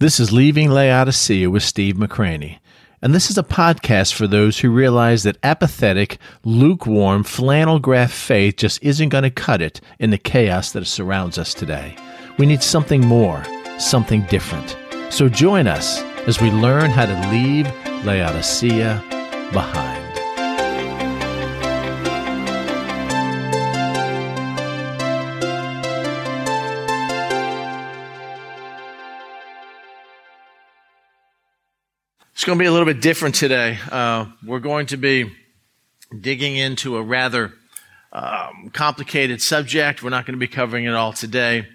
This is Leaving Laodicea with Steve McCranie. And this is a podcast for those who realize that apathetic, lukewarm, flannel graph faith just isn't going to cut it in the chaos that surrounds us today. We need something more, something different. So join us as we learn how to leave Laodicea behind. Going to be a little bit different today. Uh, we're going to be digging into a rather um, complicated subject. We're not going to be covering it all today,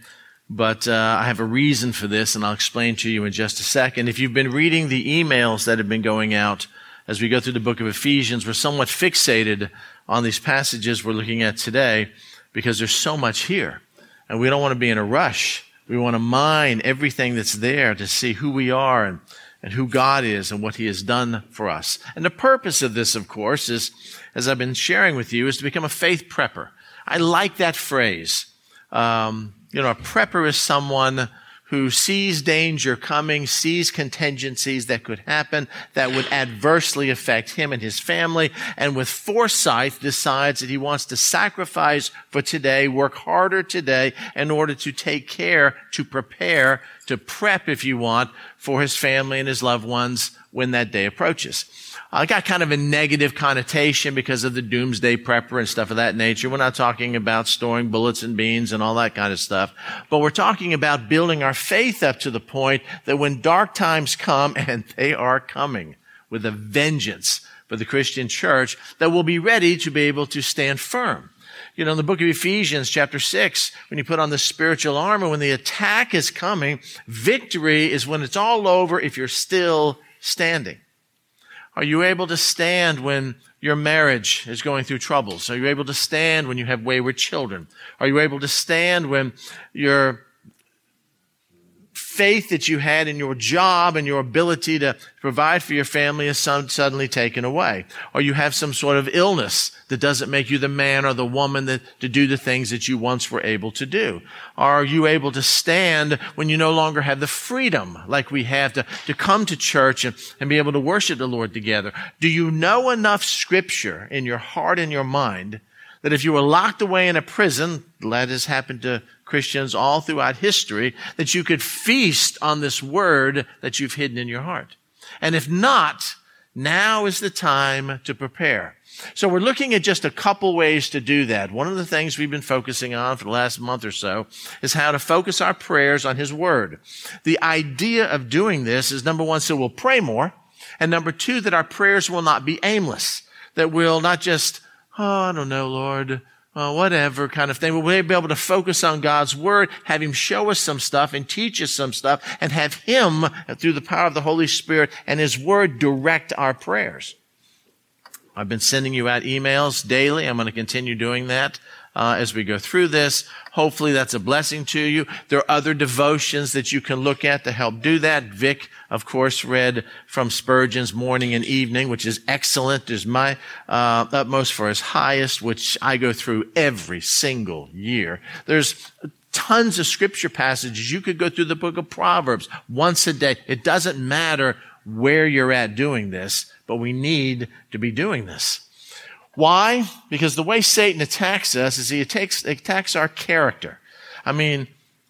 but uh, I have a reason for this, and I'll explain to you in just a second. If you've been reading the emails that have been going out as we go through the book of Ephesians, we're somewhat fixated on these passages we're looking at today because there's so much here, and we don't want to be in a rush. We want to mine everything that's there to see who we are and and who God is and what He has done for us. And the purpose of this, of course, is, as I've been sharing with you, is to become a faith prepper. I like that phrase. Um, you know, a prepper is someone who sees danger coming, sees contingencies that could happen that would adversely affect him and his family, and with foresight decides that he wants to sacrifice for today, work harder today in order to take care, to prepare, to prep, if you want, for his family and his loved ones when that day approaches. I got kind of a negative connotation because of the doomsday prepper and stuff of that nature. We're not talking about storing bullets and beans and all that kind of stuff, but we're talking about building our faith up to the point that when dark times come, and they are coming with a vengeance for the Christian church, that we'll be ready to be able to stand firm. You know, in the book of Ephesians, chapter 6, when you put on the spiritual armor, when the attack is coming, victory is when it's all over if you're still standing. Are you able to stand when your marriage is going through troubles? Are you able to stand when you have wayward children? Are you able to stand when your faith that you had in your job and your ability to provide for your family is suddenly taken away? Or you have some sort of illness that doesn't make you the man or the woman that, to do the things that you once were able to do? Are you able to stand when you no longer have the freedom like we have to, to come to church and, and be able to worship the Lord together? Do you know enough scripture in your heart and your mind that if you were locked away in a prison, that has happened to Christians all throughout history, that you could feast on this word that you've hidden in your heart. And if not, now is the time to prepare. So we're looking at just a couple ways to do that. One of the things we've been focusing on for the last month or so is how to focus our prayers on His Word. The idea of doing this is number one, so we'll pray more. And number two, that our prayers will not be aimless. That we'll not just, oh, I don't know, Lord, well, whatever kind of thing. We'll be able to focus on God's word, have Him show us some stuff and teach us some stuff, and have Him, through the power of the Holy Spirit and His word, direct our prayers. I've been sending you out emails daily. I'm going to continue doing that uh, as we go through this. Hopefully that's a blessing to you. There are other devotions that you can look at to help do that. Vic, of course, read from Spurgeon's Morning and Evening, which is excellent. There's my uh, utmost for his highest, which I go through every single year. There's tons of scripture passages. You could go through the book of Proverbs once a day. It doesn't matter where you're at doing this, but we need to be doing this. Why? Because the way Satan attacks us is he attacks, attacks our character. I mean,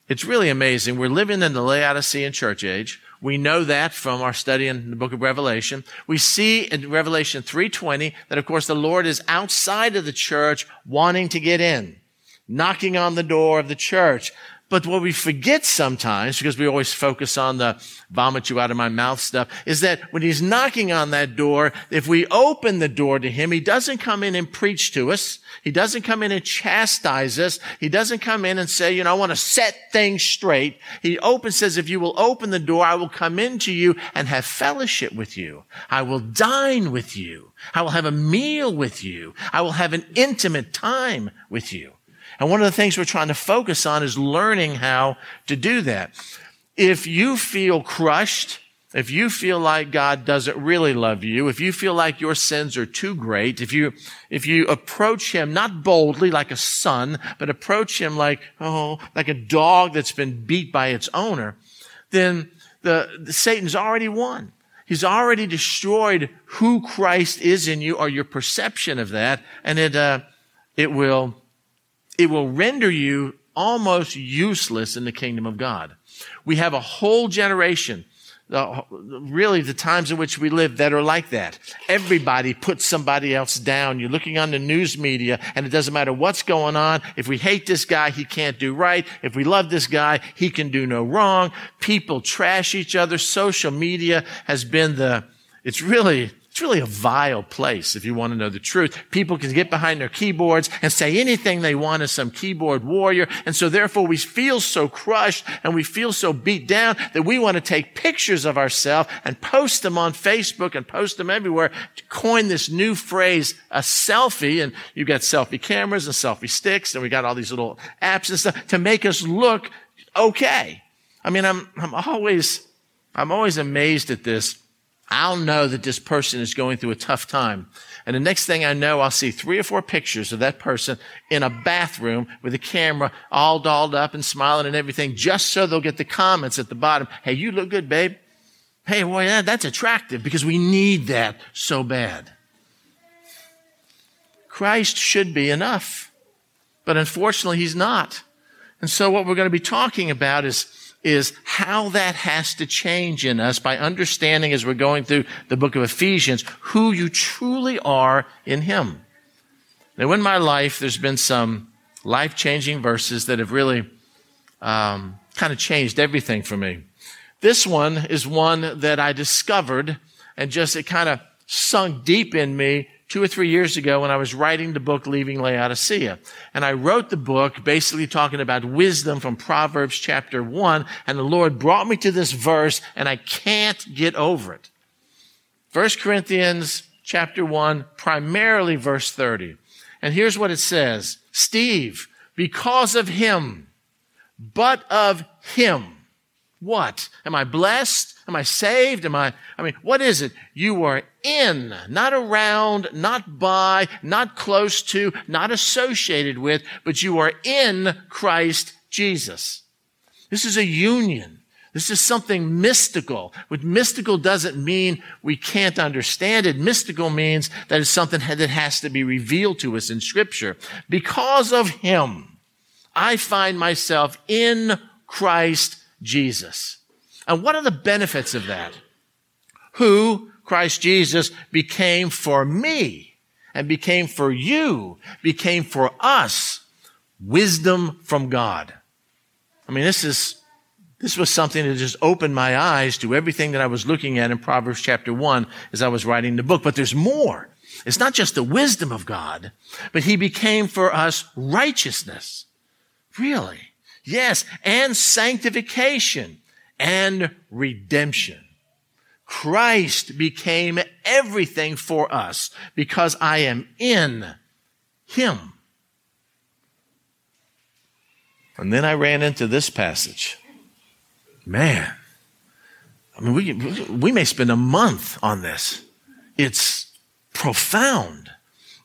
it's really amazing. We're living in the Laodicean church age. We know that from our study in the book of Revelation. We see in Revelation 3:20 that of course the Lord is outside of the church wanting to get in, knocking on the door of the church. But what we forget sometimes, because we always focus on the vomit you out of my mouth stuff, is that when he's knocking on that door, if we open the door to him, he doesn't come in and preach to us. He doesn't come in and chastise us. He doesn't come in and say, you know, I want to set things straight. He opens, says, if you will open the door, I will come into you and have fellowship with you. I will dine with you. I will have a meal with you. I will have an intimate time with you. And one of the things we're trying to focus on is learning how to do that. If you feel crushed, if you feel like God doesn't really love you, if you feel like your sins are too great, if you, if you approach Him not boldly like a son, but approach Him like, oh, like a dog that's been beat by its owner, then the, the Satan's already won. He's already destroyed who Christ is in you or your perception of that. And it, uh, it will, it will render you almost useless in the kingdom of God. We have a whole generation the, really the times in which we live that are like that. Everybody puts somebody else down. You're looking on the news media and it doesn't matter what's going on. If we hate this guy, he can't do right. If we love this guy, he can do no wrong. People trash each other. Social media has been the, it's really, it's really a vile place if you want to know the truth. People can get behind their keyboards and say anything they want as some keyboard warrior. And so therefore we feel so crushed and we feel so beat down that we want to take pictures of ourselves and post them on Facebook and post them everywhere to coin this new phrase, a selfie. And you've got selfie cameras and selfie sticks and we got all these little apps and stuff to make us look okay. I mean, I'm, I'm always, I'm always amazed at this I'll know that this person is going through a tough time. And the next thing I know, I'll see three or four pictures of that person in a bathroom with a camera all dolled up and smiling and everything, just so they'll get the comments at the bottom. Hey, you look good, babe. Hey, boy, that's attractive because we need that so bad. Christ should be enough, but unfortunately, he's not. And so what we're going to be talking about is is how that has to change in us by understanding as we're going through the book of Ephesians who you truly are in Him. Now, in my life, there's been some life changing verses that have really um, kind of changed everything for me. This one is one that I discovered and just it kind of sunk deep in me two or three years ago when I was writing the book Leaving Laodicea. And I wrote the book basically talking about wisdom from Proverbs chapter one. And the Lord brought me to this verse and I can't get over it. First Corinthians chapter one, primarily verse 30. And here's what it says. Steve, because of him, but of him. What? Am I blessed? Am I saved? Am I, I mean, what is it? You are in, not around, not by, not close to, not associated with, but you are in Christ Jesus. This is a union. This is something mystical. What mystical doesn't mean we can't understand it. Mystical means that it's something that has to be revealed to us in scripture. Because of him, I find myself in Christ Jesus. And what are the benefits of that? Who, Christ Jesus, became for me and became for you, became for us wisdom from God. I mean, this is, this was something that just opened my eyes to everything that I was looking at in Proverbs chapter one as I was writing the book. But there's more. It's not just the wisdom of God, but he became for us righteousness. Really? Yes. And sanctification and redemption. Christ became everything for us because I am in Him. And then I ran into this passage. Man, I mean, we, we may spend a month on this. It's profound.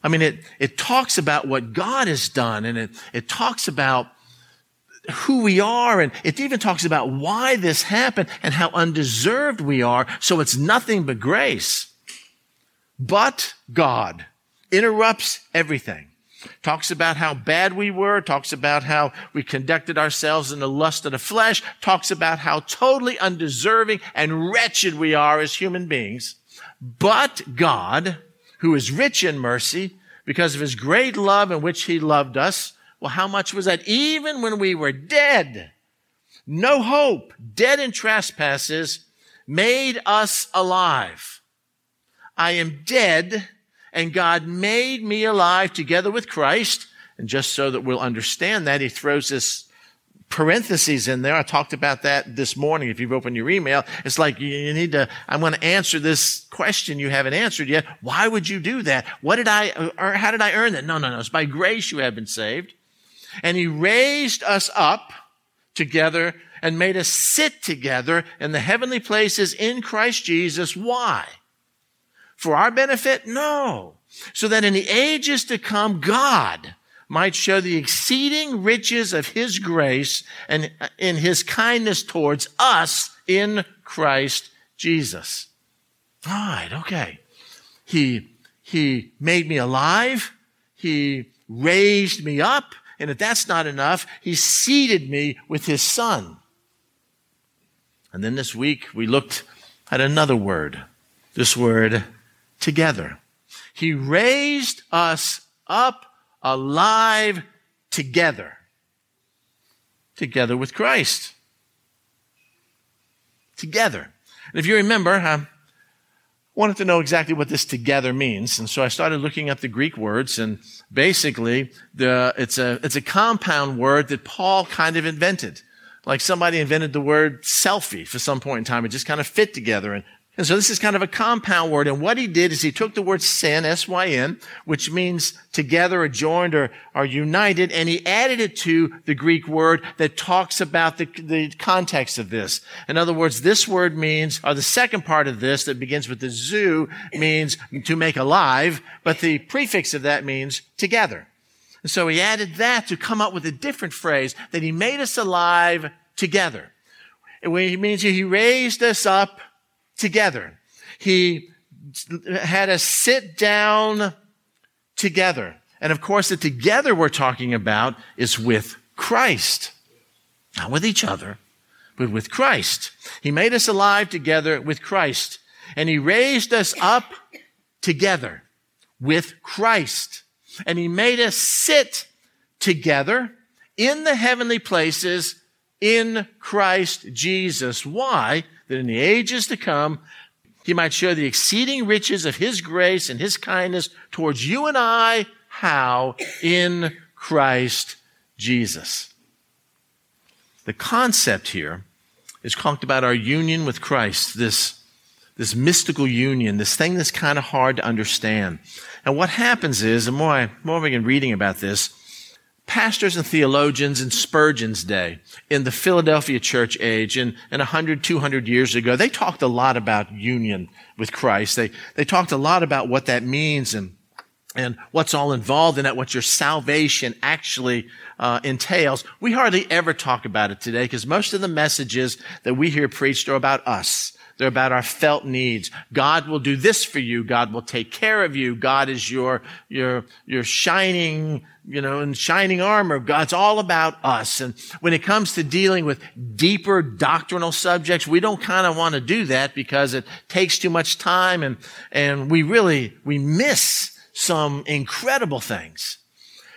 I mean, it, it talks about what God has done and it, it talks about who we are. And it even talks about why this happened and how undeserved we are. So it's nothing but grace. But God interrupts everything. Talks about how bad we were, talks about how we conducted ourselves in the lust of the flesh, talks about how totally undeserving and wretched we are as human beings. But God, who is rich in mercy, because of his great love in which he loved us, well, how much was that? Even when we were dead, no hope, dead in trespasses, made us alive. I am dead, and God made me alive together with Christ. And just so that we'll understand that, he throws this parentheses in there. I talked about that this morning. If you've opened your email, it's like you need to, I'm going to answer this question you haven't answered yet. Why would you do that? What did I, or how did I earn that? No, no, no. It's by grace you have been saved. And he raised us up together and made us sit together in the heavenly places in Christ Jesus. Why? For our benefit? No. So that in the ages to come, God might show the exceeding riches of his grace and in his kindness towards us in Christ Jesus. All right, okay. He, he made me alive. He raised me up. And if that's not enough, he seated me with his son. And then this week we looked at another word. This word, together. He raised us up alive together. Together with Christ. Together. And if you remember, wanted to know exactly what this together means. And so I started looking up the Greek words and basically the, it's a, it's a compound word that Paul kind of invented. Like somebody invented the word selfie for some point in time. It just kind of fit together. And and so this is kind of a compound word. And what he did is he took the word sin, S-Y-N, which means together or joined or, or united, and he added it to the Greek word that talks about the, the context of this. In other words, this word means, or the second part of this that begins with the zoo means to make alive, but the prefix of that means together. And so he added that to come up with a different phrase that he made us alive together. It means he raised us up together. He had us sit down together. And of course, the together we're talking about is with Christ. Not with each other, but with Christ. He made us alive together with Christ. And he raised us up together with Christ. And he made us sit together in the heavenly places in Christ Jesus. Why? That in the ages to come, he might show the exceeding riches of his grace and his kindness towards you and I. How? In Christ Jesus. The concept here is talked about our union with Christ, this, this mystical union, this thing that's kind of hard to understand. And what happens is, the more I, more I begin reading about this, pastors and theologians in Spurgeon's day, in the Philadelphia church age, and, in 100, 200 years ago, they talked a lot about union with Christ. They, they talked a lot about what that means and, and what's all involved in that, what your salvation actually uh, entails. We hardly ever talk about it today because most of the messages that we hear preached are about us. They're about our felt needs. God will do this for you. God will take care of you. God is your, your, your shining, you know, in shining armor. God's all about us. And when it comes to dealing with deeper doctrinal subjects, we don't kind of want to do that because it takes too much time and, and we really, we miss some incredible things.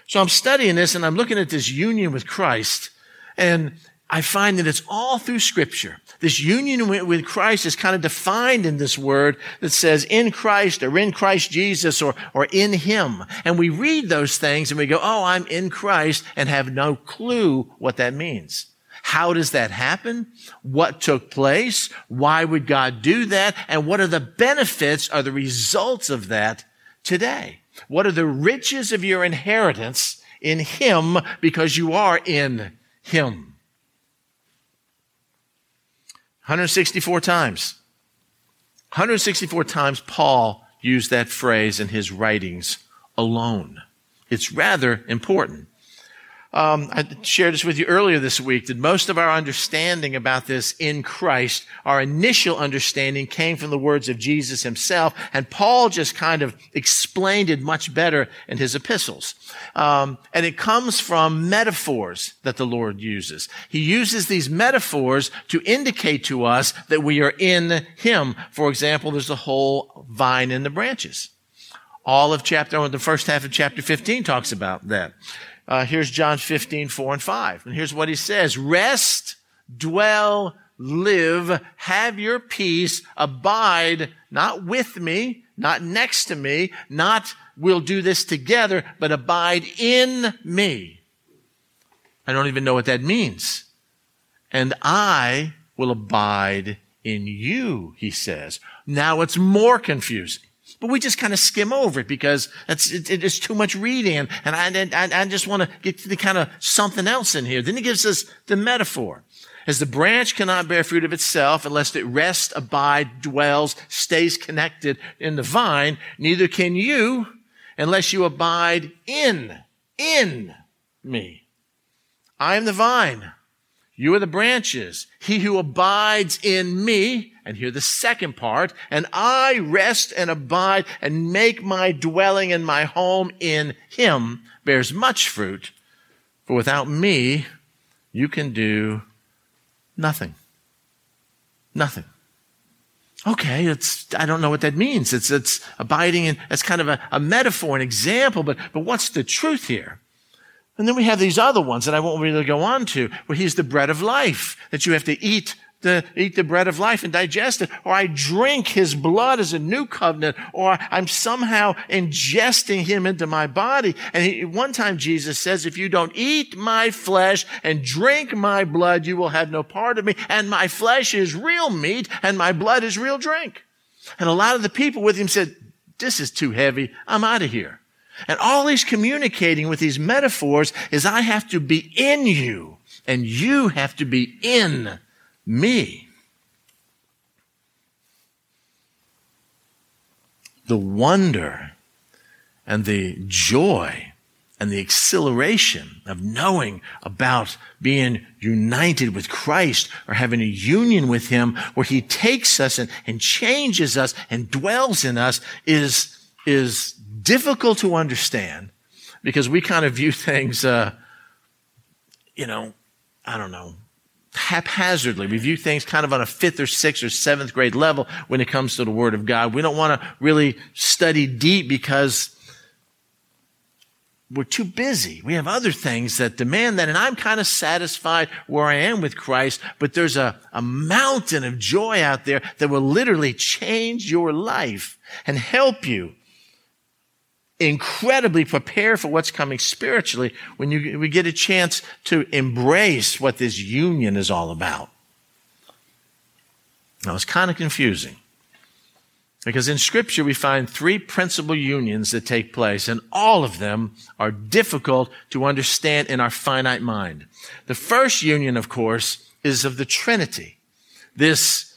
So I'm studying this and I'm looking at this union with Christ and I find that it's all through scripture. This union with Christ is kind of defined in this word that says in Christ or in Christ Jesus or, or in Him. And we read those things and we go, oh, I'm in Christ and have no clue what that means. How does that happen? What took place? Why would God do that? And what are the benefits or the results of that today? What are the riches of your inheritance in Him because you are in Him? 164 times. 164 times Paul used that phrase in his writings alone. It's rather important. Um, I shared this with you earlier this week that most of our understanding about this in Christ, our initial understanding came from the words of Jesus himself, and Paul just kind of explained it much better in his epistles. Um, and it comes from metaphors that the Lord uses. He uses these metaphors to indicate to us that we are in Him. For example, there's the whole vine and the branches. All of chapter, the first half of chapter 15 talks about that. Uh, here's John 15, 4 and 5. And here's what he says. Rest, dwell, live, have your peace, abide, not with me, not next to me, not we'll do this together, but abide in me. I don't even know what that means. And I will abide in you, he says. Now it's more confusing. But we just kind of skim over it because it's, it, it's too much reading. And, and I, I, I just want to get to the kind of something else in here. Then he gives us the metaphor. As the branch cannot bear fruit of itself unless it rests, abide, dwells, stays connected in the vine, neither can you unless you abide in, in me. I am the vine. You are the branches. He who abides in me, and hear the second part, and I rest and abide and make my dwelling and my home in him bears much fruit. For without me, you can do nothing. Nothing. Okay, it's, I don't know what that means. It's, it's abiding in, it's kind of a, a metaphor, an example, but, but what's the truth here? And then we have these other ones that I won't really go on to, where he's the bread of life, that you have to eat the, eat the bread of life and digest it, or I drink his blood as a new covenant, or I'm somehow ingesting him into my body. And he, one time Jesus says, if you don't eat my flesh and drink my blood, you will have no part of me. And my flesh is real meat and my blood is real drink. And a lot of the people with him said, this is too heavy. I'm out of here. And all he's communicating with these metaphors is I have to be in you and you have to be in me. The wonder and the joy and the exhilaration of knowing about being united with Christ or having a union with Him where He takes us and, and changes us and dwells in us is, is difficult to understand because we kind of view things, uh, you know, I don't know, haphazardly. We view things kind of on a fifth or sixth or seventh grade level when it comes to the Word of God. We don't want to really study deep because we're too busy. We have other things that demand that, and I'm kind of satisfied where I am with Christ, but there's a, a mountain of joy out there that will literally change your life and help you incredibly prepare for what's coming spiritually when you, we get a chance to embrace what this union is all about. Now, it's kind of confusing because in Scripture we find three principal unions that take place, and all of them are difficult to understand in our finite mind. The first union, of course, is of the Trinity. This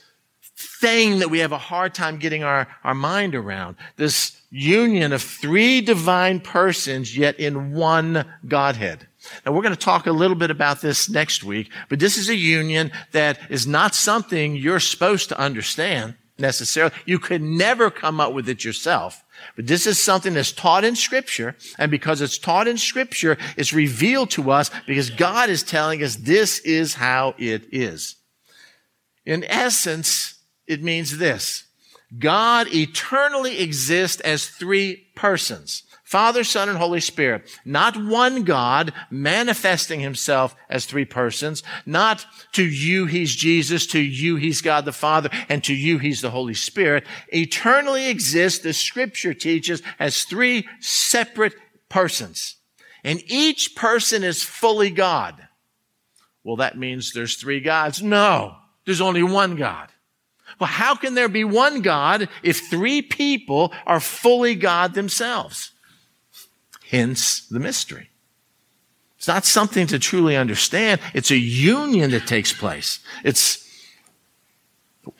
thing that we have a hard time getting our, our mind around. This union of three divine persons, yet in one Godhead. Now we're going to talk a little bit about this next week, but this is a union that is not something you're supposed to understand necessarily. You could never come up with it yourself. But this is something that's taught in scripture. And because it's taught in scripture, it's revealed to us because God is telling us this is how it is. In essence, it means this. God eternally exists as three persons. Father, Son, and Holy Spirit. Not one God manifesting himself as three persons. Not to you he's Jesus, to you he's God the Father, and to you he's the Holy Spirit. Eternally exists, the scripture teaches, as three separate persons. And each person is fully God. Well, that means there's three gods. No, there's only one God. Well, how can there be one God if three people are fully God themselves? Hence the mystery. It's not something to truly understand. It's a union that takes place. It's,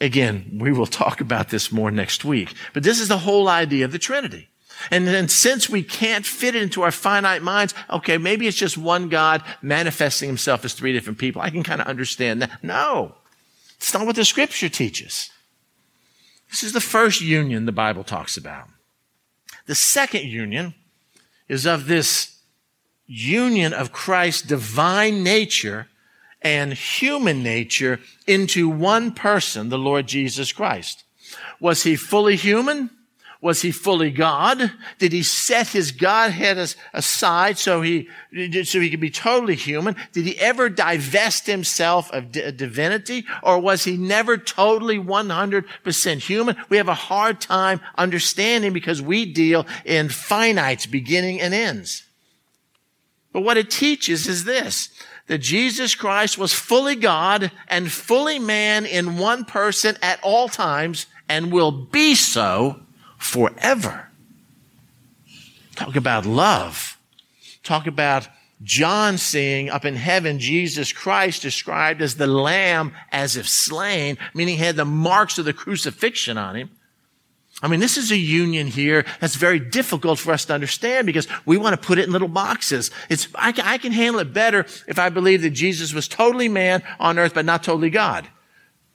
again, we will talk about this more next week, but this is the whole idea of the Trinity. And then since we can't fit it into our finite minds, okay, maybe it's just one God manifesting himself as three different people. I can kind of understand that. No. It's not what the scripture teaches. This is the first union the Bible talks about. The second union is of this union of Christ's divine nature and human nature into one person, the Lord Jesus Christ. Was he fully human? Was he fully God? Did he set his Godhead aside so he, so he could be totally human? Did he ever divest himself of divinity? Or was he never totally 100% human? We have a hard time understanding because we deal in finites, beginning and ends. But what it teaches is this, that Jesus Christ was fully God and fully man in one person at all times and will be so forever. Talk about love. Talk about John seeing up in heaven Jesus Christ described as the lamb as if slain, meaning he had the marks of the crucifixion on him. I mean, this is a union here that's very difficult for us to understand because we want to put it in little boxes. It's, I can, I can handle it better if I believe that Jesus was totally man on earth, but not totally God.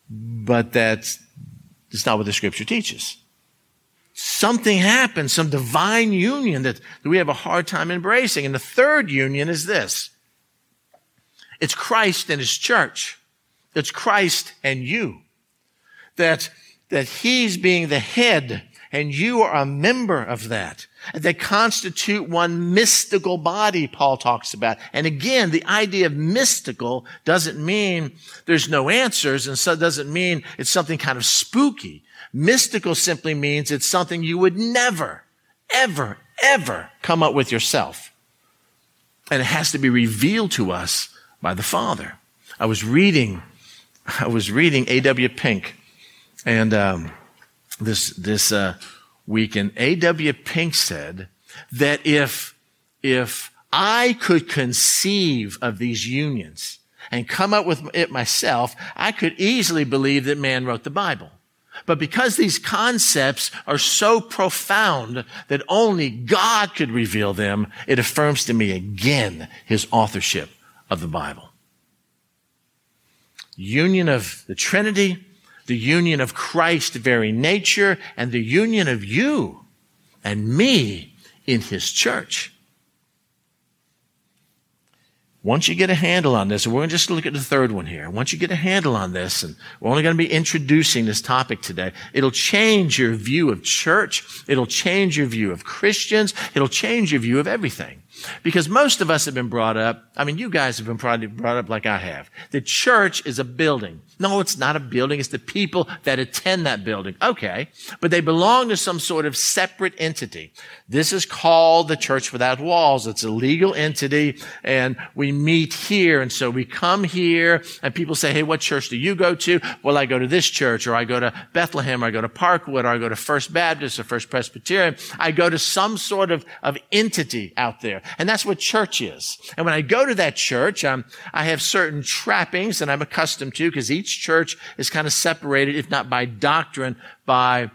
But that's, that's not what the scripture teaches. Something happens, some divine union that, that we have a hard time embracing. And the third union is this. It's Christ and his church. It's Christ and you. That that he's being the head and you are a member of that. They constitute one mystical body, Paul talks about. And again, the idea of mystical doesn't mean there's no answers and so doesn't mean it's something kind of spooky. Mystical simply means it's something you would never, ever, ever come up with yourself. And it has to be revealed to us by the Father. I was reading, I was reading A.W. Pink and um, this this uh, week, and A.W. Pink said that if if I could conceive of these unions and come up with it myself, I could easily believe that man wrote the Bible. But because these concepts are so profound that only God could reveal them, it affirms to me again his authorship of the Bible. Union of the Trinity, the union of Christ's very nature and the union of you and me in his church. Once you get a handle on this, and we're going to just look at the third one here. Once you get a handle on this, and we're only going to be introducing this topic today, it'll change your view of church. It'll change your view of Christians. It'll change your view of everything. Because most of us have been brought up, I mean, you guys have been probably brought up like I have. The church is a building. No, it's not a building. It's the people that attend that building. Okay. But they belong to some sort of separate entity. This is called the church without walls. It's a legal entity and we meet here. And so we come here and people say, Hey, what church do you go to? Well, I go to this church or I go to Bethlehem or I go to Parkwood or I go to First Baptist or First Presbyterian. I go to some sort of, of entity out there. And that's what church is. And when I go to that church, um, I have certain trappings that I'm accustomed to because each church is kind of separated, if not by doctrine, by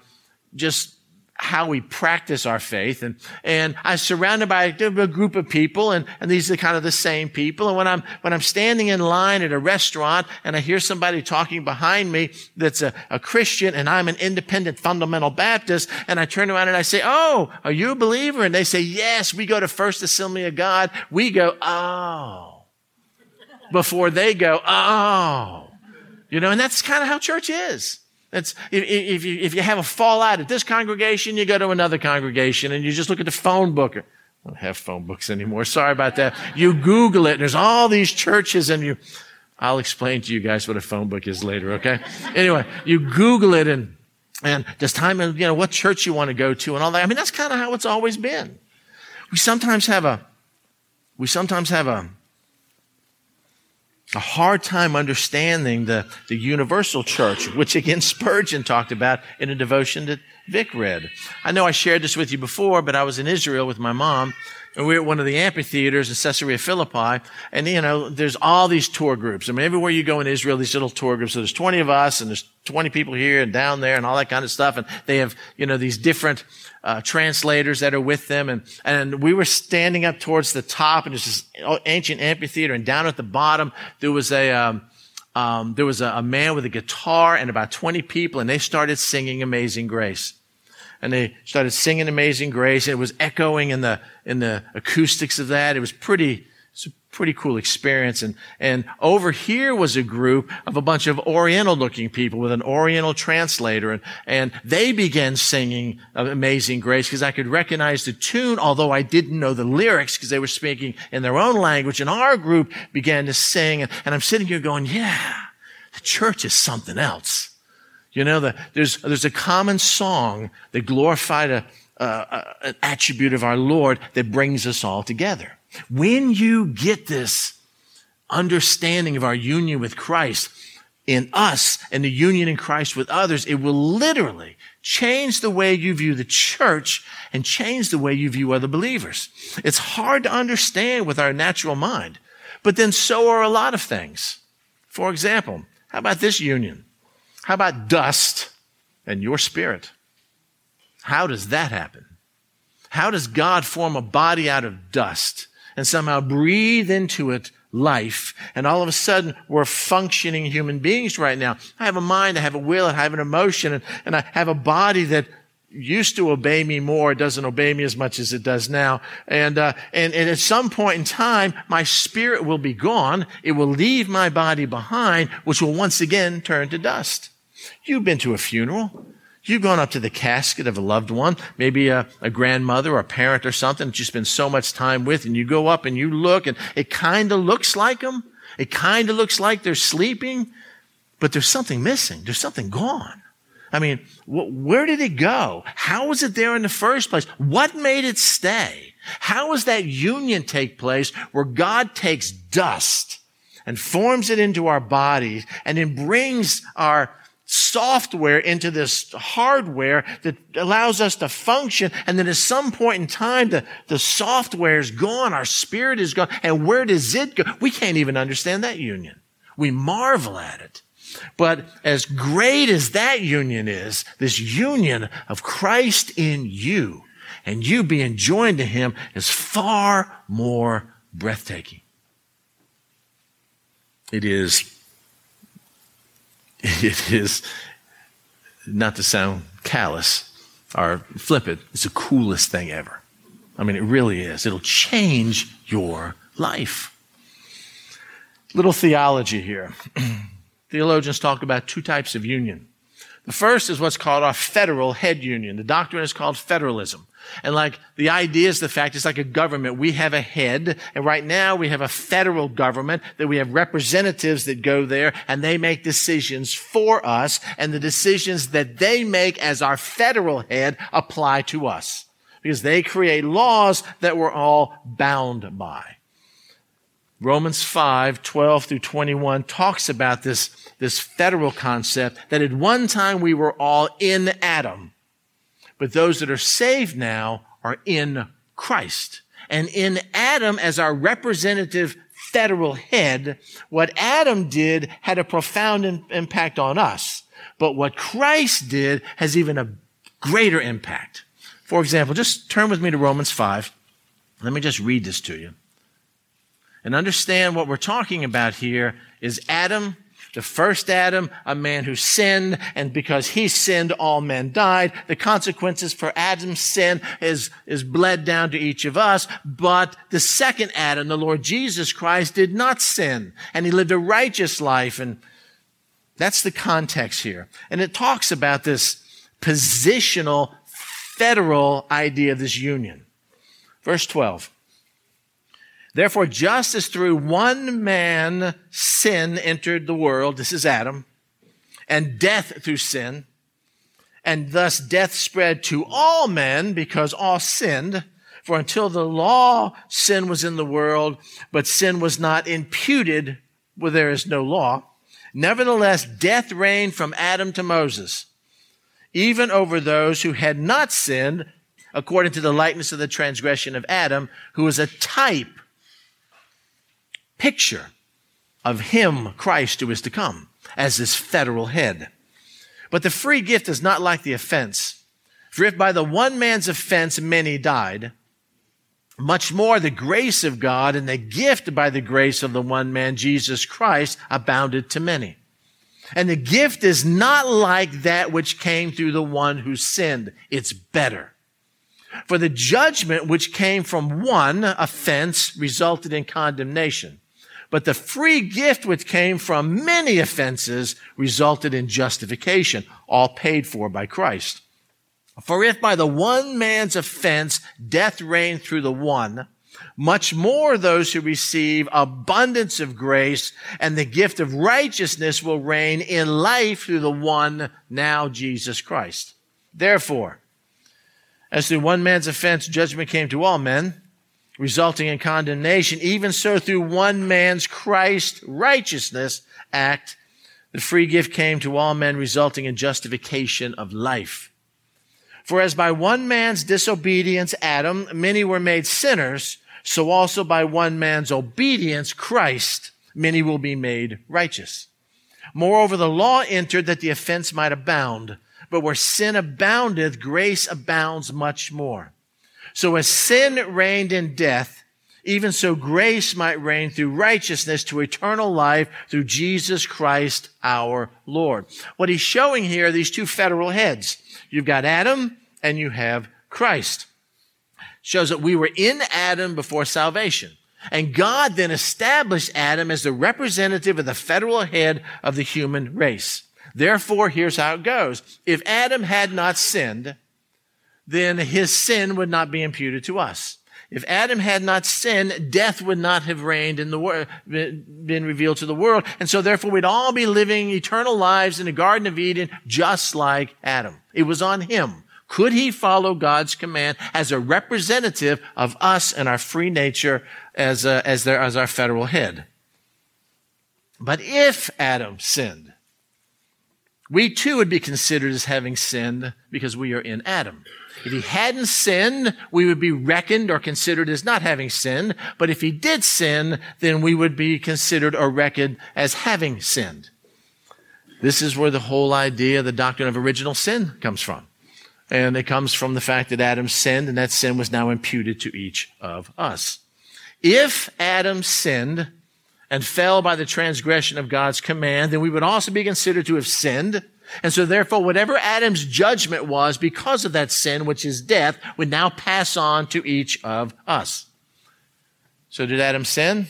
just how we practice our faith. And, and I'm surrounded by a group of people and, and these are kind of the same people. And when I'm, when I'm standing in line at a restaurant and I hear somebody talking behind me that's a, a Christian and I'm an independent fundamental Baptist and I turn around and I say, Oh, are you a believer? And they say, Yes, we go to First Assembly of God. We go, Oh, before they go, Oh. You know, and that's kind of how church is. It's, if, you, if you have a fallout at this congregation, you go to another congregation and you just look at the phone book. I don't have phone books anymore. Sorry about that. You Google it and there's all these churches and you, I'll explain to you guys what a phone book is later, okay? Anyway, you Google it and, and does time, and you know, what church you want to go to and all that. I mean, that's kind of how it's always been. We sometimes have a, we sometimes have a, a hard time understanding the, the universal church, which again Spurgeon talked about in a devotion that Vic read. I know I shared this with you before, but I was in Israel with my mom, and we were at one of the amphitheaters in Caesarea Philippi, and you know, there's all these tour groups. I mean, everywhere you go in Israel, these little tour groups. So there's 20 of us, and there's 20 people here and down there, and all that kind of stuff. And they have, you know, these different uh, translators that are with them. And, and we were standing up towards the top and there's this ancient amphitheater and down at the bottom, there was a, um, um, there was a, a man with a guitar and about 20 people and they started singing Amazing Grace and they started singing Amazing Grace. And it was echoing in the in the acoustics of that. It was pretty pretty cool experience. And, and over here was a group of a bunch of Oriental looking people with an Oriental translator. And, and they began singing Amazing Grace because I could recognize the tune, although I didn't know the lyrics because they were speaking in their own language. And our group began to sing. And, and I'm sitting here going, yeah, the church is something else. You know, the, there's, there's a common song that glorified a, uh, an attribute of our Lord that brings us all together. When you get this understanding of our union with Christ in us and the union in Christ with others, it will literally change the way you view the church and change the way you view other believers. It's hard to understand with our natural mind, but then so are a lot of things. For example, how about this union? How about dust and your spirit? How does that happen? How does God form a body out of dust and somehow breathe into it life? And all of a sudden, we're functioning human beings right now. I have a mind, I have a will, I have an emotion, and, and I have a body that used to obey me more. It doesn't obey me as much as it does now. And, uh, and, and at some point in time, my spirit will be gone. It will leave my body behind, which will once again turn to dust. You've been to a funeral. You've gone up to the casket of a loved one, maybe a, a grandmother or a parent or something that you spend so much time with, and you go up and you look, and it kind of looks like them. It kind of looks like they're sleeping, but there's something missing. There's something gone. I mean, wh- where did it go? How was it there in the first place? What made it stay? How does that union take place where God takes dust and forms it into our bodies and then brings our software into this hardware that allows us to function. And then at some point in time, the, the software is gone. Our spirit is gone. And where does it go? We can't even understand that union. We marvel at it. But as great as that union is, this union of Christ in you and you being joined to him is far more breathtaking. It is it is, not to sound callous or flippant, it's the coolest thing ever. I mean, it really is. It'll change your life. Little theology here. Theologians talk about two types of union. The first is what's called our federal head union. The doctrine is called federalism. And like the idea is the fact it's like a government. We have a head, and right now we have a federal government that we have representatives that go there and they make decisions for us, and the decisions that they make as our federal head apply to us. Because they create laws that we're all bound by. Romans 5, 12 through 21 talks about this, this federal concept that at one time we were all in Adam but those that are saved now are in Christ. And in Adam as our representative federal head, what Adam did had a profound in- impact on us. But what Christ did has even a greater impact. For example, just turn with me to Romans 5. Let me just read this to you. And understand what we're talking about here is Adam the first Adam, a man who sinned, and because he sinned, all men died. The consequences for Adam's sin is, is bled down to each of us. But the second Adam, the Lord Jesus Christ, did not sin, and he lived a righteous life. And that's the context here. And it talks about this positional, federal idea of this union. Verse 12. Therefore, just as through one man sin entered the world, this is Adam, and death through sin, and thus death spread to all men because all sinned. For until the law, sin was in the world, but sin was not imputed where there is no law. Nevertheless, death reigned from Adam to Moses, even over those who had not sinned, according to the likeness of the transgression of Adam, who was a type picture of him, Christ, who is to come as this federal head. But the free gift is not like the offense. For if by the one man's offense many died, much more the grace of God and the gift by the grace of the one man, Jesus Christ, abounded to many. And the gift is not like that which came through the one who sinned. It's better. For the judgment which came from one offense resulted in condemnation. But the free gift which came from many offenses resulted in justification, all paid for by Christ. For if by the one man's offense death reigned through the one, much more those who receive abundance of grace and the gift of righteousness will reign in life through the one now Jesus Christ. Therefore, as through one man's offense judgment came to all men, resulting in condemnation, even so through one man's Christ righteousness act, the free gift came to all men, resulting in justification of life. For as by one man's disobedience, Adam, many were made sinners, so also by one man's obedience, Christ, many will be made righteous. Moreover, the law entered that the offense might abound. but where sin aboundeth, grace abounds much more. So as sin reigned in death, even so grace might reign through righteousness to eternal life through Jesus Christ our Lord. What he's showing here are these two federal heads. You've got Adam and you have Christ. Shows that we were in Adam before salvation. And God then established Adam as the representative of the federal head of the human race. Therefore, here's how it goes. If Adam had not sinned, then his sin would not be imputed to us. If Adam had not sinned, death would not have reigned in the world, been revealed to the world. And so therefore we'd all be living eternal lives in the Garden of Eden just like Adam. It was on him. Could he follow God's command as a representative of us and our free nature as, a, as, their, as our federal head? But if Adam sinned, we too would be considered as having sinned because we are in Adam. If he hadn't sinned, we would be reckoned or considered as not having sinned. But if he did sin, then we would be considered or reckoned as having sinned. This is where the whole idea, the doctrine of original sin comes from. And it comes from the fact that Adam sinned and that sin was now imputed to each of us. If Adam sinned and fell by the transgression of God's command, then we would also be considered to have sinned and so therefore, whatever Adam's judgment was because of that sin, which is death, would now pass on to each of us. So did Adam sin?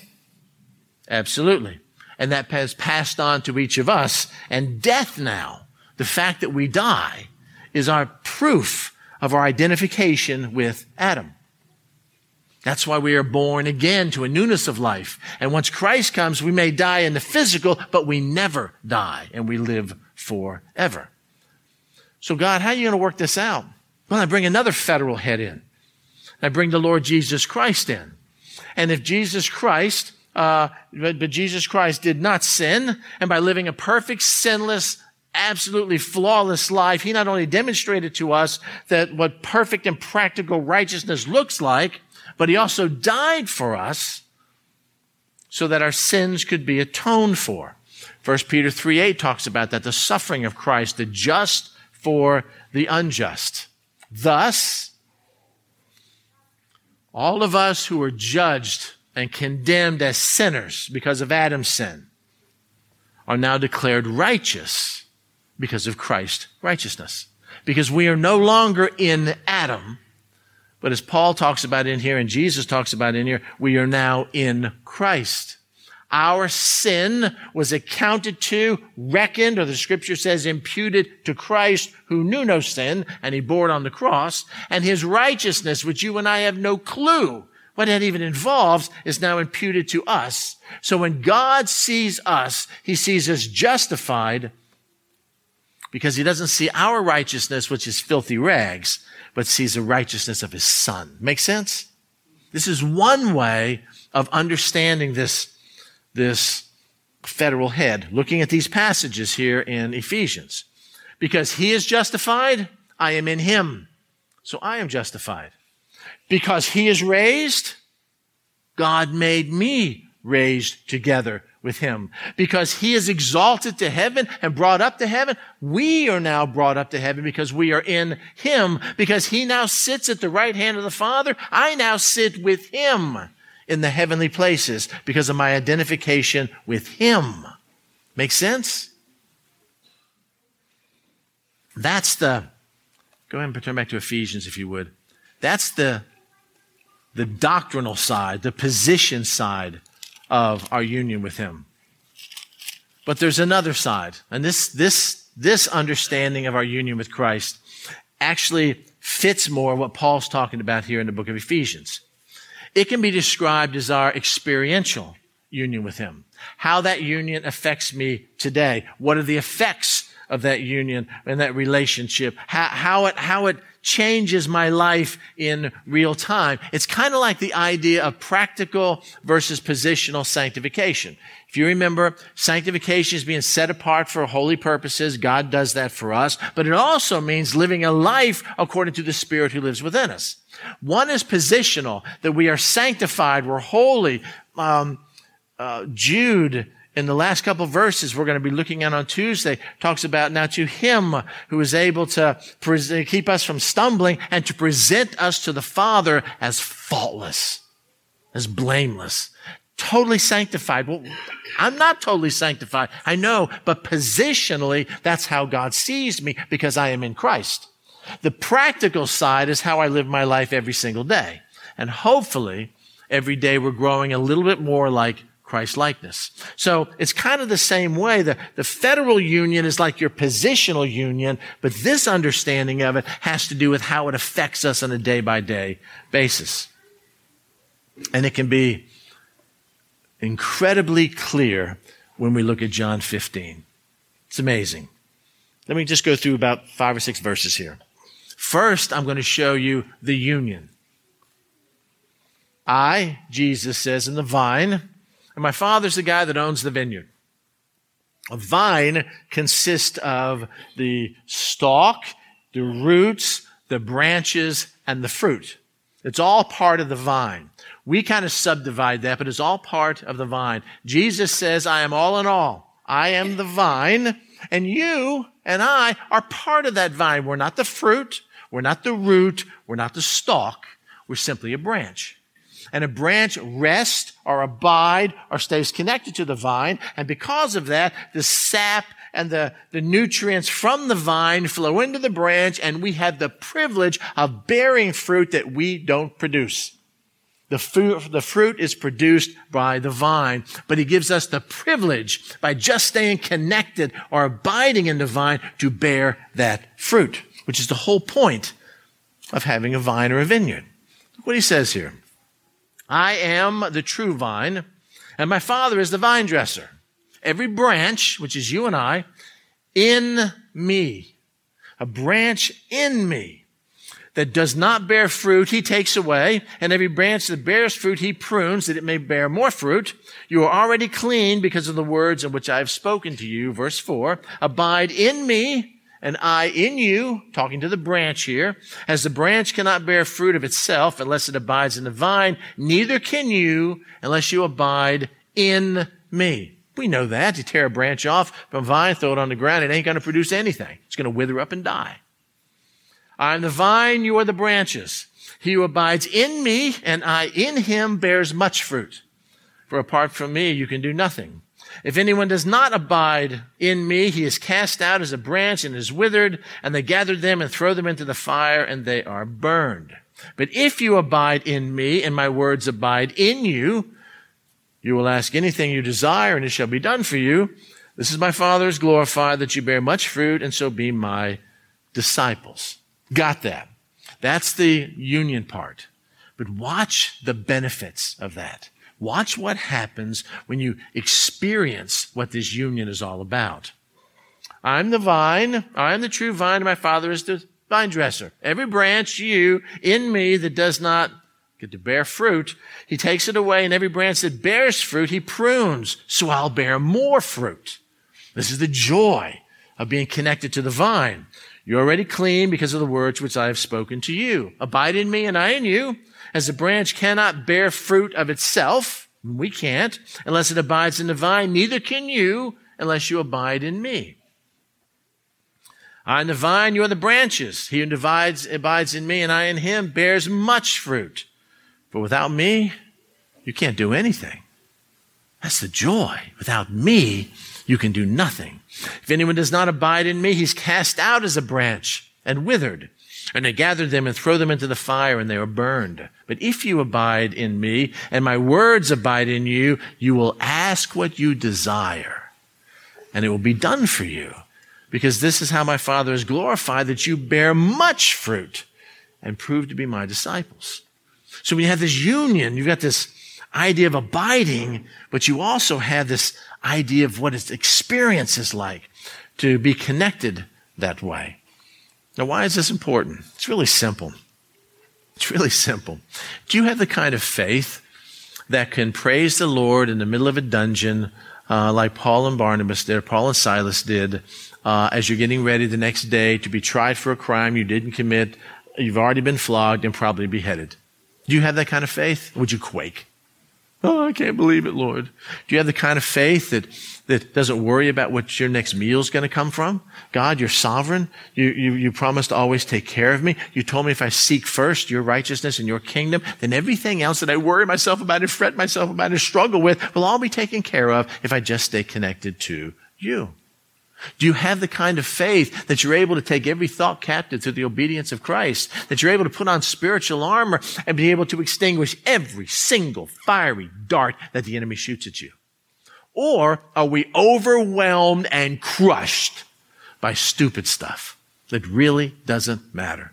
Absolutely. And that has passed on to each of us. And death now, the fact that we die, is our proof of our identification with Adam. That's why we are born again to a newness of life. And once Christ comes, we may die in the physical, but we never die and we live forever. So, God, how are you going to work this out? Well, I bring another federal head in. I bring the Lord Jesus Christ in. And if Jesus Christ, uh, but, but Jesus Christ did not sin, and by living a perfect, sinless, absolutely flawless life, he not only demonstrated to us that what perfect and practical righteousness looks like, but he also died for us so that our sins could be atoned for. 1 Peter 3 8 talks about that, the suffering of Christ, the just for the unjust. Thus, all of us who were judged and condemned as sinners because of Adam's sin are now declared righteous because of Christ's righteousness. Because we are no longer in Adam, but as Paul talks about in here and Jesus talks about in here, we are now in Christ. Our sin was accounted to, reckoned, or the scripture says imputed to Christ who knew no sin, and he bore it on the cross. And his righteousness, which you and I have no clue what that even involves, is now imputed to us. So when God sees us, he sees us justified because he doesn't see our righteousness, which is filthy rags, but sees the righteousness of his son. Make sense? This is one way of understanding this this federal head, looking at these passages here in Ephesians. Because he is justified, I am in him. So I am justified. Because he is raised, God made me raised together with him. Because he is exalted to heaven and brought up to heaven, we are now brought up to heaven because we are in him. Because he now sits at the right hand of the Father, I now sit with him in the heavenly places because of my identification with Him. Make sense? That's the, go ahead and turn back to Ephesians if you would. That's the, the doctrinal side, the position side of our union with Him. But there's another side. And this, this, this understanding of our union with Christ actually fits more what Paul's talking about here in the book of Ephesians. It can be described as our experiential union with Him. How that union affects me today. What are the effects of that union and that relationship? How, how it, how it changes my life in real time. It's kind of like the idea of practical versus positional sanctification. If you remember, sanctification is being set apart for holy purposes. God does that for us. But it also means living a life according to the Spirit who lives within us. One is positional, that we are sanctified, we're holy. Um, uh, Jude in the last couple verses we're going to be looking at on Tuesday talks about now to him who is able to pre- keep us from stumbling and to present us to the Father as faultless, as blameless, totally sanctified. Well, I'm not totally sanctified. I know, but positionally, that's how God sees me because I am in Christ. The practical side is how I live my life every single day. And hopefully, every day we're growing a little bit more like Christ likeness. So it's kind of the same way. The, the federal union is like your positional union, but this understanding of it has to do with how it affects us on a day by day basis. And it can be incredibly clear when we look at John 15. It's amazing. Let me just go through about five or six verses here. First, I'm going to show you the union. I, Jesus says, in the vine, and my father's the guy that owns the vineyard. A vine consists of the stalk, the roots, the branches, and the fruit. It's all part of the vine. We kind of subdivide that, but it's all part of the vine. Jesus says, I am all in all. I am the vine, and you and I are part of that vine. We're not the fruit. We're not the root. We're not the stalk. We're simply a branch and a branch rests or abide or stays connected to the vine. And because of that, the sap and the, the nutrients from the vine flow into the branch and we have the privilege of bearing fruit that we don't produce. The fruit, the fruit is produced by the vine, but he gives us the privilege by just staying connected or abiding in the vine to bear that fruit, which is the whole point of having a vine or a vineyard. Look what he says here. I am the true vine, and my Father is the vine dresser. Every branch, which is you and I, in me, a branch in me that does not bear fruit, he takes away, and every branch that bears fruit, he prunes that it may bear more fruit. You are already clean because of the words in which I have spoken to you. Verse four, abide in me and I in you, talking to the branch here, as the branch cannot bear fruit of itself unless it abides in the vine, neither can you unless you abide in me. We know that. You tear a branch off from a vine, throw it on the ground, it ain't going to produce anything. It's going to wither up and die. I am the vine, you are the branches. He who abides in me and I in him bears much fruit. For apart from me, you can do nothing. If anyone does not abide in me, he is cast out as a branch and is withered, and they gather them and throw them into the fire, and they are burned. But if you abide in me, and my words abide in you, you will ask anything you desire, and it shall be done for you. This is my Father is glorified, that you bear much fruit, and so be my disciples. Got that. That's the union part. But watch the benefits of that. Watch what happens when you experience what this union is all about. I'm the vine. I'm the true vine. My father is the vine dresser. Every branch you in me that does not get to bear fruit, he takes it away. And every branch that bears fruit, he prunes. So I'll bear more fruit. This is the joy of being connected to the vine. You're already clean because of the words which I have spoken to you. Abide in me and I in you as a branch cannot bear fruit of itself, we can't, unless it abides in the vine, neither can you unless you abide in me. I am the vine, you are the branches. He who divides, abides in me, and I in him bears much fruit. For without me, you can't do anything. That's the joy. Without me, you can do nothing. If anyone does not abide in me, he's cast out as a branch and withered. And I gather them and throw them into the fire and they are burned. But if you abide in me and my words abide in you, you will ask what you desire and it will be done for you. Because this is how my Father is glorified that you bear much fruit and prove to be my disciples. So when you have this union, you've got this idea of abiding, but you also have this idea of what its experience is like to be connected that way. Now, why is this important? It's really simple. It's really simple. Do you have the kind of faith that can praise the Lord in the middle of a dungeon, uh, like Paul and Barnabas did, Paul and Silas did, uh, as you're getting ready the next day to be tried for a crime you didn't commit? You've already been flogged and probably beheaded. Do you have that kind of faith? Would you quake? Oh, I can't believe it, Lord. Do you have the kind of faith that, that doesn't worry about what your next meal is going to come from? God, you're sovereign. You, you, you promised to always take care of me. You told me if I seek first your righteousness and your kingdom, then everything else that I worry myself about and fret myself about and struggle with will all be taken care of if I just stay connected to you. Do you have the kind of faith that you're able to take every thought captive to the obedience of Christ? That you're able to put on spiritual armor and be able to extinguish every single fiery dart that the enemy shoots at you? Or are we overwhelmed and crushed by stupid stuff that really doesn't matter?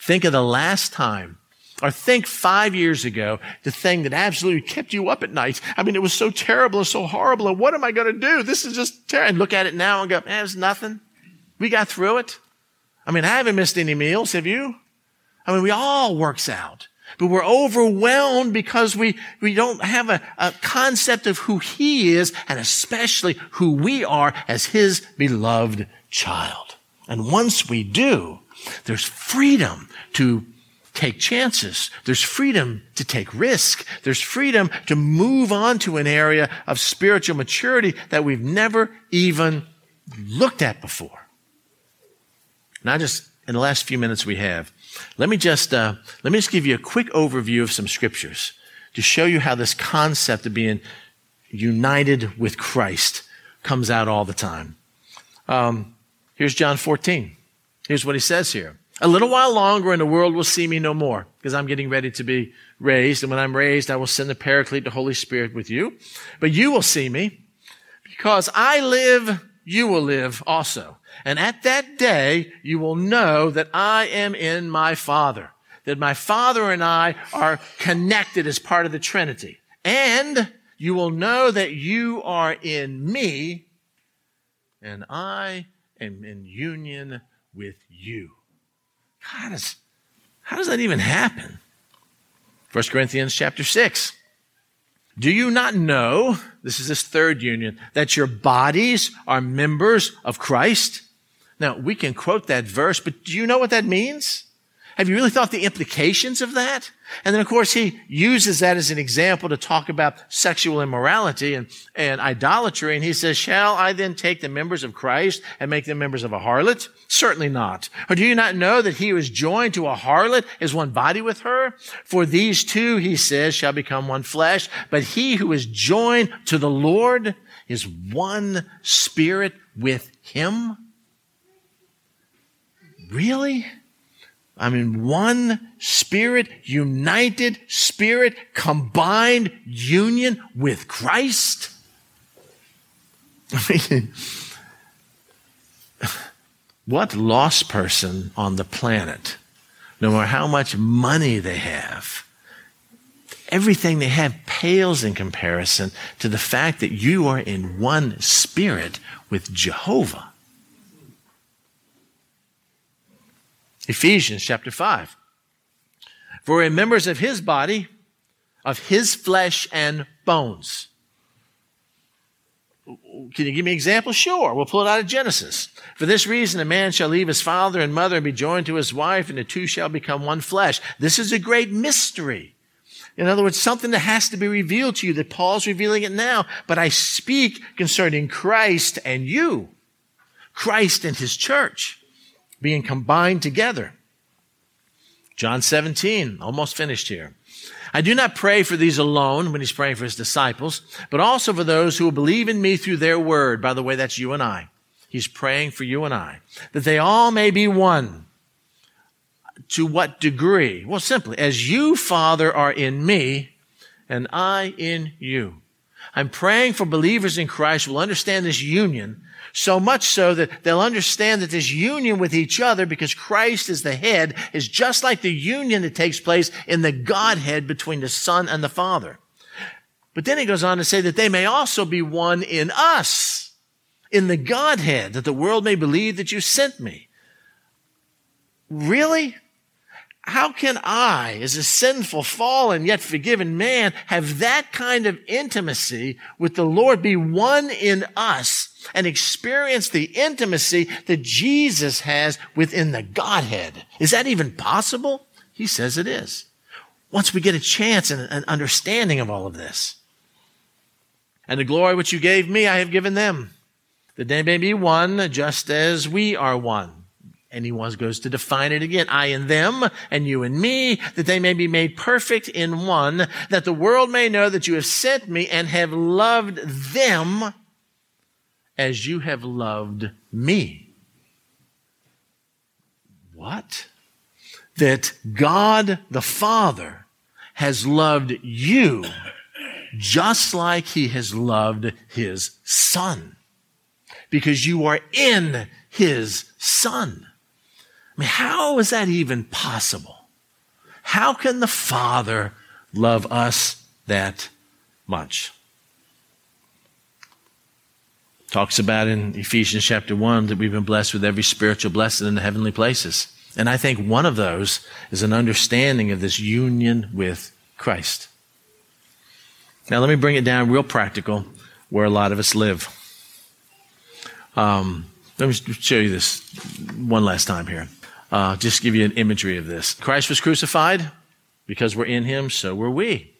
Think of the last time or think five years ago, the thing that absolutely kept you up at night. I mean, it was so terrible and so horrible. And what am I going to do? This is just terrible. And look at it now and go, eh, it's nothing. We got through it. I mean, I haven't missed any meals. Have you? I mean, we all works out, but we're overwhelmed because we, we don't have a, a concept of who he is and especially who we are as his beloved child. And once we do, there's freedom to take chances. There's freedom to take risk. There's freedom to move on to an area of spiritual maturity that we've never even looked at before. Now, just in the last few minutes we have, let me just uh, let me just give you a quick overview of some scriptures to show you how this concept of being united with Christ comes out all the time. Um, here's John 14. Here's what he says here. A little while longer and the world will see me no more because I'm getting ready to be raised. And when I'm raised, I will send the Paraclete, the Holy Spirit with you. But you will see me because I live, you will live also. And at that day, you will know that I am in my Father, that my Father and I are connected as part of the Trinity. And you will know that you are in me and I am in union with you. How does, how does that even happen? 1 Corinthians chapter 6. Do you not know, this is this third union, that your bodies are members of Christ? Now, we can quote that verse, but do you know what that means? Have you really thought the implications of that? And then, of course, he uses that as an example to talk about sexual immorality and, and idolatry. And he says, shall I then take the members of Christ and make them members of a harlot? Certainly not. Or do you not know that he who is joined to a harlot is one body with her? For these two, he says, shall become one flesh. But he who is joined to the Lord is one spirit with him. Really? I mean, one spirit, united spirit, combined union with Christ. I mean, what lost person on the planet, no matter how much money they have, everything they have pales in comparison to the fact that you are in one spirit with Jehovah. Ephesians chapter 5. For we're members of his body, of his flesh and bones. Can you give me an example? Sure. We'll pull it out of Genesis. For this reason, a man shall leave his father and mother and be joined to his wife, and the two shall become one flesh. This is a great mystery. In other words, something that has to be revealed to you that Paul's revealing it now. But I speak concerning Christ and you. Christ and his church being combined together. John 17, almost finished here. I do not pray for these alone when he's praying for his disciples, but also for those who will believe in me through their word. By the way, that's you and I. He's praying for you and I, that they all may be one. To what degree? Well, simply, as you, Father, are in me and I in you. I'm praying for believers in Christ will understand this union so much so that they'll understand that this union with each other, because Christ is the head, is just like the union that takes place in the Godhead between the Son and the Father. But then he goes on to say that they may also be one in us, in the Godhead, that the world may believe that you sent me. Really? How can I, as a sinful, fallen, yet forgiven man, have that kind of intimacy with the Lord, be one in us, and experience the intimacy that Jesus has within the Godhead? Is that even possible? He says it is. Once we get a chance and an understanding of all of this. And the glory which you gave me, I have given them, that they may be one, just as we are one. And he goes to define it again. I and them, and you and me, that they may be made perfect in one, that the world may know that you have sent me and have loved them as you have loved me. What? That God the Father has loved you just like he has loved his son. Because you are in his son. I mean, how is that even possible? How can the Father love us that much? Talks about in Ephesians chapter 1 that we've been blessed with every spiritual blessing in the heavenly places. And I think one of those is an understanding of this union with Christ. Now, let me bring it down real practical where a lot of us live. Um, let me show you this one last time here. Uh, just give you an imagery of this. Christ was crucified because we're in him, so were we.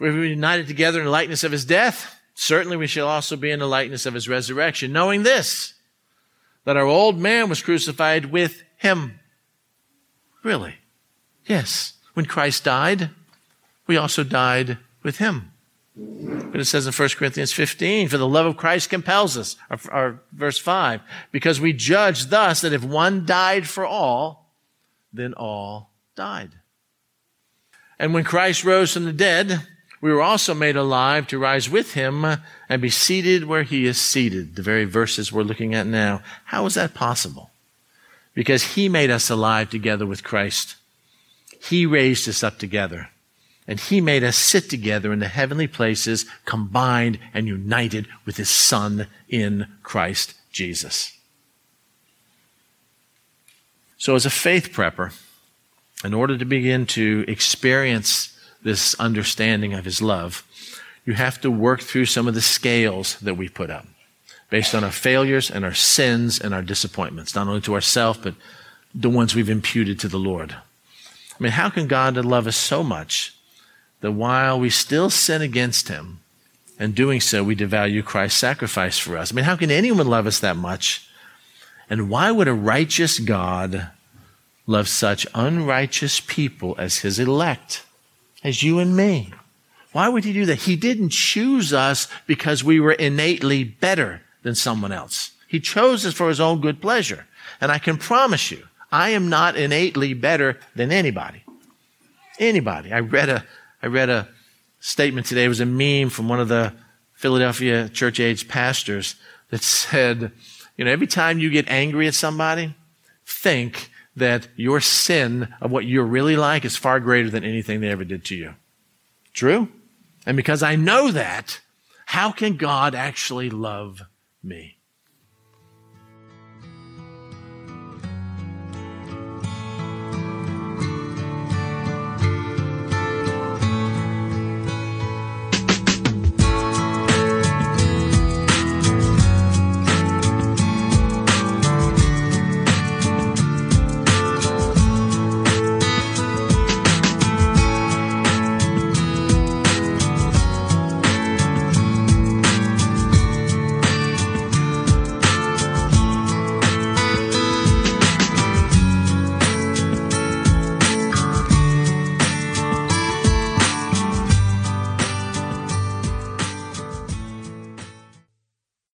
We're united together in the likeness of his death. Certainly we shall also be in the likeness of his resurrection, knowing this, that our old man was crucified with him. Really? Yes. When Christ died, we also died with him. But it says in 1 Corinthians 15, for the love of Christ compels us, or, or, verse 5, because we judge thus that if one died for all, then all died. And when Christ rose from the dead, we were also made alive to rise with him and be seated where he is seated. The very verses we're looking at now. How is that possible? Because he made us alive together with Christ. He raised us up together and he made us sit together in the heavenly places, combined and united with his son in Christ Jesus. So as a faith prepper, in order to begin to experience this understanding of his love, you have to work through some of the scales that we put up based on our failures and our sins and our disappointments, not only to ourselves, but the ones we've imputed to the Lord. I mean, how can God love us so much that while we still sin against him, and doing so, we devalue Christ's sacrifice for us. I mean, how can anyone love us that much? And why would a righteous God love such unrighteous people as his elect, as you and me? Why would he do that? He didn't choose us because we were innately better than someone else. He chose us for his own good pleasure. And I can promise you, I am not innately better than anybody. Anybody. I read a, I read a statement today. It was a meme from one of the Philadelphia church age pastors that said, you know, every time you get angry at somebody, think that your sin of what you're really like is far greater than anything they ever did to you. True? And because I know that, how can God actually love me?